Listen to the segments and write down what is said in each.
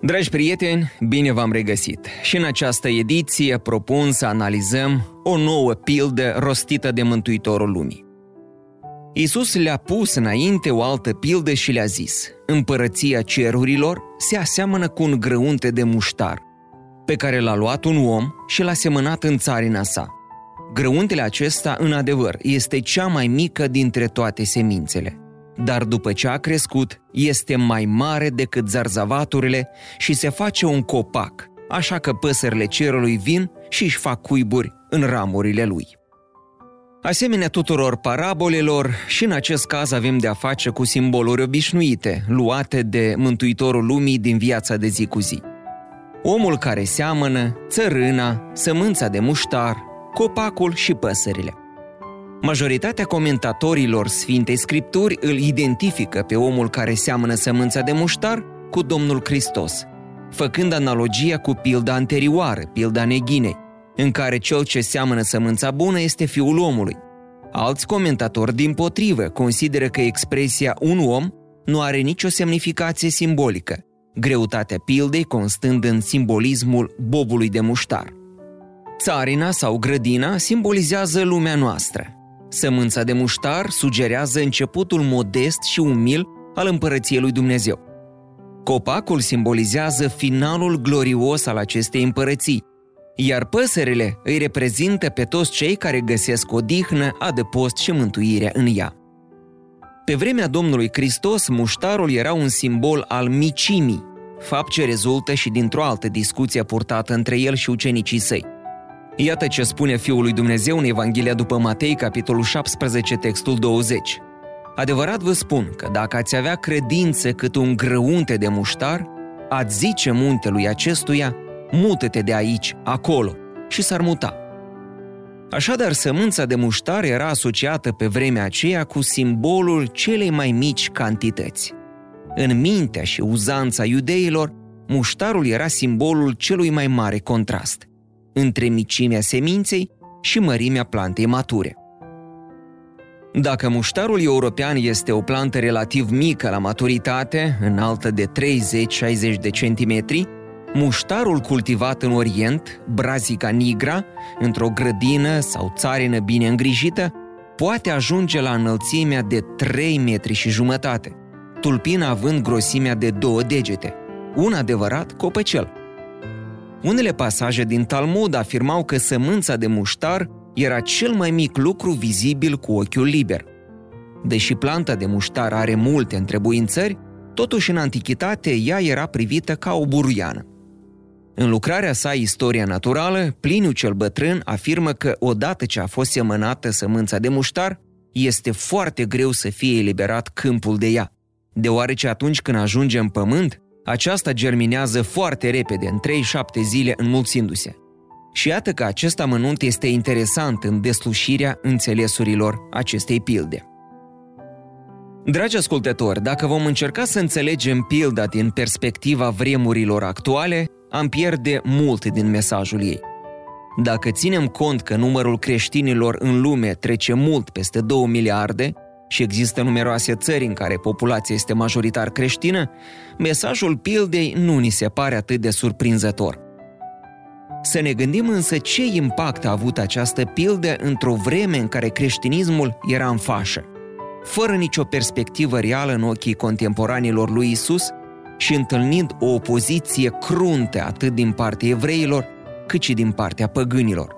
Dragi prieteni, bine v-am regăsit! Și în această ediție propun să analizăm o nouă pildă rostită de Mântuitorul Lumii. Iisus le-a pus înainte o altă pildă și le-a zis Împărăția cerurilor se aseamănă cu un grăunte de muștar, pe care l-a luat un om și l-a semănat în țarina sa. Grăuntele acesta, în adevăr, este cea mai mică dintre toate semințele – dar după ce a crescut, este mai mare decât zarzavaturile și se face un copac, așa că păsările cerului vin și își fac cuiburi în ramurile lui. Asemenea tuturor parabolelor, și în acest caz avem de a face cu simboluri obișnuite, luate de Mântuitorul Lumii din viața de zi cu zi. Omul care seamănă, țărâna, sămânța de muștar, copacul și păsările – Majoritatea comentatorilor Sfintei Scripturi îl identifică pe omul care seamănă sămânța de muștar cu Domnul Hristos, făcând analogia cu pilda anterioară, pilda neghinei, în care cel ce seamănă sămânța bună este fiul omului. Alți comentatori, din potrivă, consideră că expresia un om nu are nicio semnificație simbolică, greutatea pildei constând în simbolismul bobului de muștar. Țarina sau grădina simbolizează lumea noastră, Sămânța de muștar sugerează începutul modest și umil al împărăției lui Dumnezeu. Copacul simbolizează finalul glorios al acestei împărății, iar păsările îi reprezintă pe toți cei care găsesc odihnă, adăpost și mântuirea în ea. Pe vremea Domnului Hristos, muștarul era un simbol al micimii, fapt ce rezultă și dintr-o altă discuție purtată între el și ucenicii săi – Iată ce spune Fiul lui Dumnezeu în Evanghelia după Matei, capitolul 17, textul 20. Adevărat vă spun că dacă ați avea credință cât un grăunte de muștar, ați zice muntelui acestuia, mută-te de aici, acolo, și s-ar muta. Așadar, sămânța de muștar era asociată pe vremea aceea cu simbolul celei mai mici cantități. În mintea și uzanța iudeilor, muștarul era simbolul celui mai mare contrast între micimea seminței și mărimea plantei mature. Dacă muștarul european este o plantă relativ mică la maturitate, înaltă de 30-60 de centimetri, muștarul cultivat în Orient, Brazica nigra, într-o grădină sau țarină bine îngrijită, poate ajunge la înălțimea de 3 metri și jumătate, tulpina având grosimea de două degete, un adevărat copăcel. Unele pasaje din Talmud afirmau că sămânța de muștar era cel mai mic lucru vizibil cu ochiul liber. Deși planta de muștar are multe întrebuințări, totuși în antichitate ea era privită ca o buruiană. În lucrarea sa Istoria naturală, Pliniu cel bătrân afirmă că odată ce a fost semănată sămânța de muștar, este foarte greu să fie eliberat câmpul de ea, deoarece atunci când ajunge în pământ, aceasta germinează foarte repede, în 3-7 zile înmulțindu-se. Și iată că acest amănunt este interesant în deslușirea înțelesurilor acestei pilde. Dragi ascultători, dacă vom încerca să înțelegem pilda din perspectiva vremurilor actuale, am pierde mult din mesajul ei. Dacă ținem cont că numărul creștinilor în lume trece mult peste 2 miliarde, și există numeroase țări în care populația este majoritar creștină, mesajul pildei nu ni se pare atât de surprinzător. Să ne gândim însă ce impact a avut această pildă într-o vreme în care creștinismul era în fașă, fără nicio perspectivă reală în ochii contemporanilor lui Isus și întâlnind o opoziție cruntă atât din partea evreilor cât și din partea păgânilor.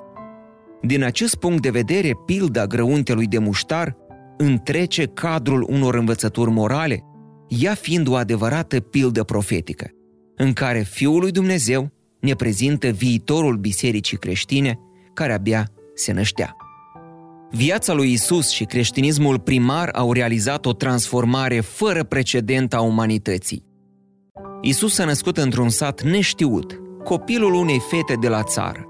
Din acest punct de vedere, pilda grăuntelui de muștar întrece cadrul unor învățături morale, ea fiind o adevărată pildă profetică, în care Fiul lui Dumnezeu ne prezintă viitorul bisericii creștine care abia se năștea. Viața lui Isus și creștinismul primar au realizat o transformare fără precedent a umanității. Isus s-a născut într-un sat neștiut, copilul unei fete de la țară.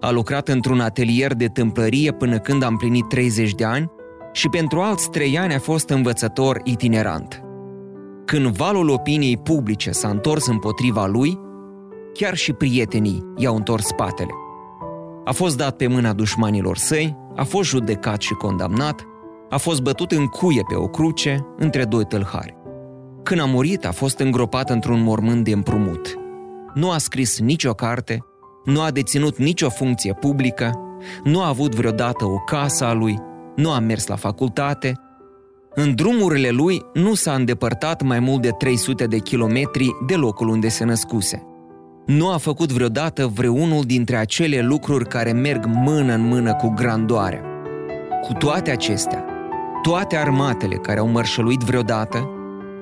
A lucrat într-un atelier de tâmplărie până când a împlinit 30 de ani și pentru alți trei ani a fost învățător itinerant. Când valul opiniei publice s-a întors împotriva lui, chiar și prietenii i-au întors spatele. A fost dat pe mâna dușmanilor săi, a fost judecat și condamnat, a fost bătut în cuie pe o cruce între doi tâlhari. Când a murit, a fost îngropat într-un mormânt de împrumut. Nu a scris nicio carte, nu a deținut nicio funcție publică, nu a avut vreodată o casă a lui, nu a mers la facultate. În drumurile lui nu s-a îndepărtat mai mult de 300 de kilometri de locul unde se născuse. Nu a făcut vreodată vreunul dintre acele lucruri care merg mână în mână cu grandoarea. Cu toate acestea, toate armatele care au mărșăluit vreodată,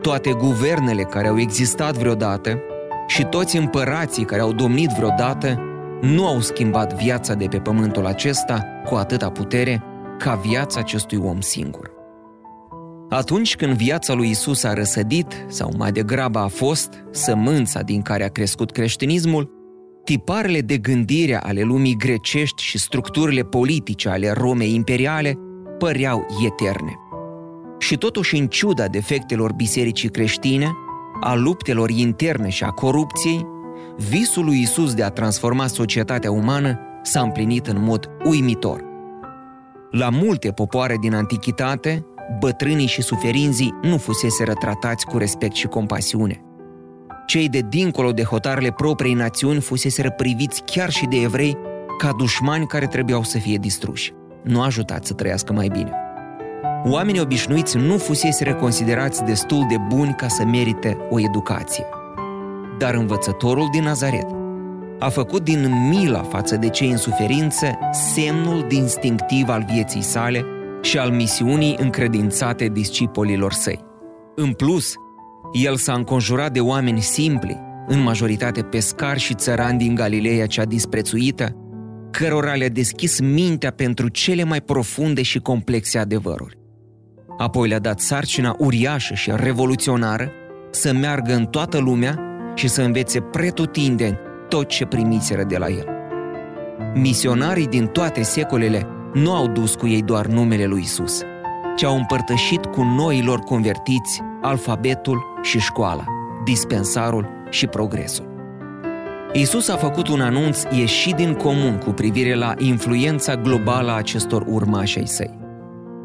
toate guvernele care au existat vreodată și toți împărații care au domnit vreodată nu au schimbat viața de pe pământul acesta cu atâta putere ca viața acestui om singur. Atunci când viața lui Isus a răsădit, sau mai degrabă a fost, sămânța din care a crescut creștinismul, tiparele de gândire ale lumii grecești și structurile politice ale Romei imperiale păreau eterne. Și totuși, în ciuda defectelor bisericii creștine, a luptelor interne și a corupției, visul lui Isus de a transforma societatea umană s-a împlinit în mod uimitor. La multe popoare din antichitate, bătrânii și suferinzii nu fusese tratați cu respect și compasiune. Cei de dincolo de hotarele propriei națiuni fusese priviți chiar și de evrei ca dușmani care trebuiau să fie distruși. Nu ajutați să trăiască mai bine. Oamenii obișnuiți nu fusese considerați destul de buni ca să merite o educație. Dar învățătorul din Nazaret a făcut din mila față de cei în suferință semnul distinctiv al vieții sale și al misiunii încredințate discipolilor săi. În plus, el s-a înconjurat de oameni simpli, în majoritate pescari și țărani din Galileea cea disprețuită, cărora le-a deschis mintea pentru cele mai profunde și complexe adevăruri. Apoi le-a dat sarcina uriașă și revoluționară să meargă în toată lumea și să învețe pretutindeni tot ce primiseră de la el. Misionarii din toate secolele nu au dus cu ei doar numele lui Isus, ci au împărtășit cu noilor convertiți alfabetul și școala, dispensarul și progresul. Isus a făcut un anunț ieșit din comun cu privire la influența globală a acestor urmași ai săi.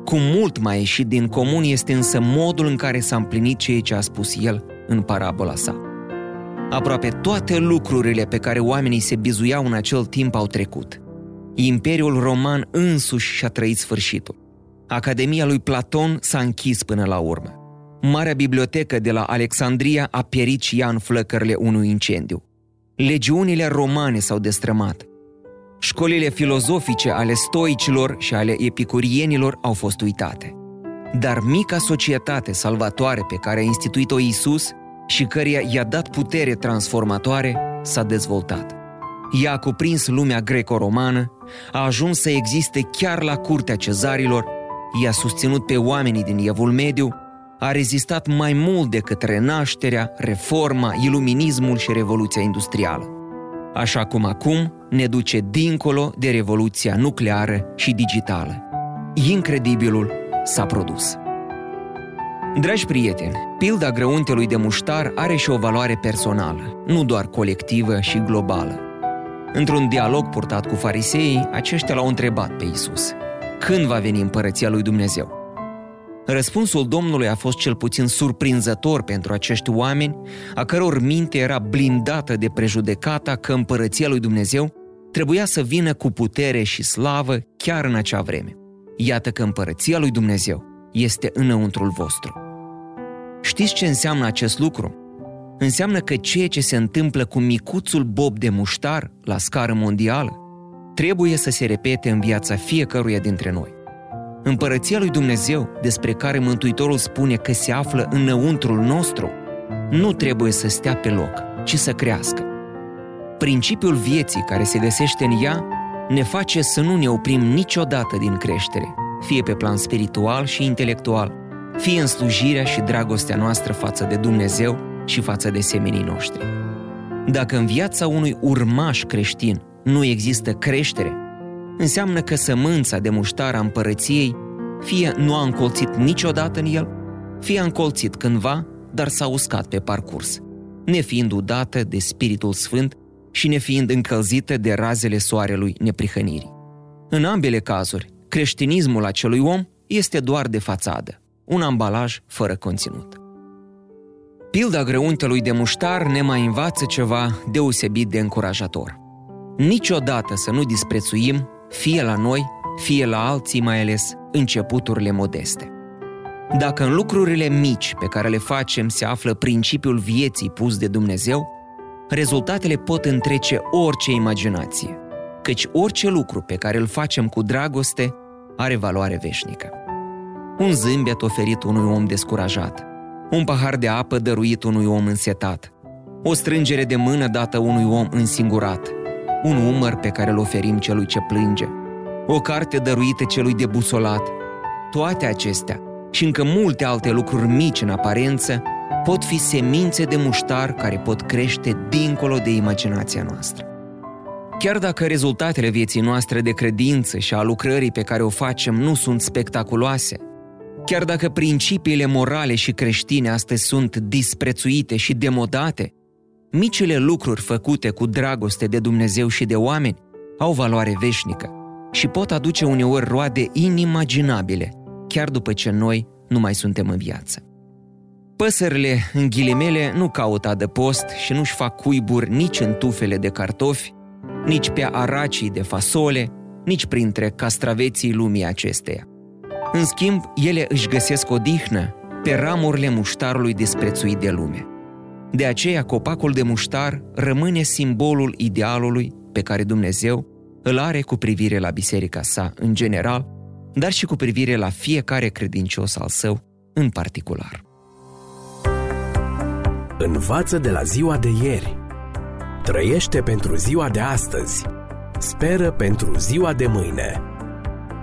Cu mult mai ieșit din comun este însă modul în care s-a împlinit ceea ce a spus el în parabola sa. Aproape toate lucrurile pe care oamenii se bizuiau în acel timp au trecut. Imperiul roman însuși și-a trăit sfârșitul. Academia lui Platon s-a închis până la urmă. Marea bibliotecă de la Alexandria a pierit și ea în flăcările unui incendiu. Legiunile romane s-au destrămat. Școlile filozofice ale stoicilor și ale epicurienilor au fost uitate. Dar mica societate salvatoare pe care a instituit-o Isus și căreia i-a dat putere transformatoare s-a dezvoltat. Ea a cuprins lumea greco-romană, a ajuns să existe chiar la curtea cezarilor, i-a susținut pe oamenii din Evul Mediu, a rezistat mai mult decât renașterea, reforma, iluminismul și revoluția industrială. Așa cum acum ne duce dincolo de revoluția nucleară și digitală. Incredibilul s-a produs. Dragi prieteni, pilda grăuntelui de muștar are și o valoare personală, nu doar colectivă și globală. Într-un dialog purtat cu fariseii, aceștia l-au întrebat pe Isus: Când va veni împărăția lui Dumnezeu? Răspunsul Domnului a fost cel puțin surprinzător pentru acești oameni, a căror minte era blindată de prejudecata că împărăția lui Dumnezeu trebuia să vină cu putere și slavă chiar în acea vreme. Iată că împărăția lui Dumnezeu este înăuntrul vostru. Știți ce înseamnă acest lucru? Înseamnă că ceea ce se întâmplă cu micuțul bob de muștar la scară mondială trebuie să se repete în viața fiecăruia dintre noi. Împărăția lui Dumnezeu, despre care Mântuitorul spune că se află înăuntrul nostru, nu trebuie să stea pe loc, ci să crească. Principiul vieții care se găsește în ea ne face să nu ne oprim niciodată din creștere, fie pe plan spiritual și intelectual, fie în slujirea și dragostea noastră față de Dumnezeu și față de semenii noștri. Dacă în viața unui urmaș creștin nu există creștere, înseamnă că sămânța de muștar a împărăției fie nu a încolțit niciodată în el, fie a încolțit cândva, dar s-a uscat pe parcurs, nefiind udată de Spiritul Sfânt și nefiind încălzită de razele soarelui neprihănirii. În ambele cazuri, creștinismul acelui om este doar de fațadă, un ambalaj fără conținut. Pilda grăuntelui de muștar ne mai învață ceva deosebit de încurajator. Niciodată să nu disprețuim, fie la noi, fie la alții mai ales, începuturile modeste. Dacă în lucrurile mici pe care le facem se află principiul vieții pus de Dumnezeu, rezultatele pot întrece orice imaginație, căci orice lucru pe care îl facem cu dragoste are valoare veșnică. Un zâmbet oferit unui om descurajat, un pahar de apă dăruit unui om însetat, o strângere de mână dată unui om însingurat, un umăr pe care îl oferim celui ce plânge, o carte dăruită celui debusolat. Toate acestea și încă multe alte lucruri mici în aparență pot fi semințe de muștar care pot crește dincolo de imaginația noastră. Chiar dacă rezultatele vieții noastre de credință și a lucrării pe care o facem nu sunt spectaculoase, chiar dacă principiile morale și creștine astăzi sunt disprețuite și demodate, micile lucruri făcute cu dragoste de Dumnezeu și de oameni au valoare veșnică și pot aduce uneori roade inimaginabile, chiar după ce noi nu mai suntem în viață. Păsările, în ghilimele, nu caută adăpost și nu-și fac cuiburi nici în tufele de cartofi, nici pe aracii de fasole, nici printre castraveții lumii acesteia. În schimb, ele își găsesc odihnă pe ramurile muștarului disprețuit de lume. De aceea, copacul de muștar rămâne simbolul idealului pe care Dumnezeu îl are cu privire la biserica sa în general, dar și cu privire la fiecare credincios al său în particular. Învață de la ziua de ieri. Trăiește pentru ziua de astăzi. Speră pentru ziua de mâine.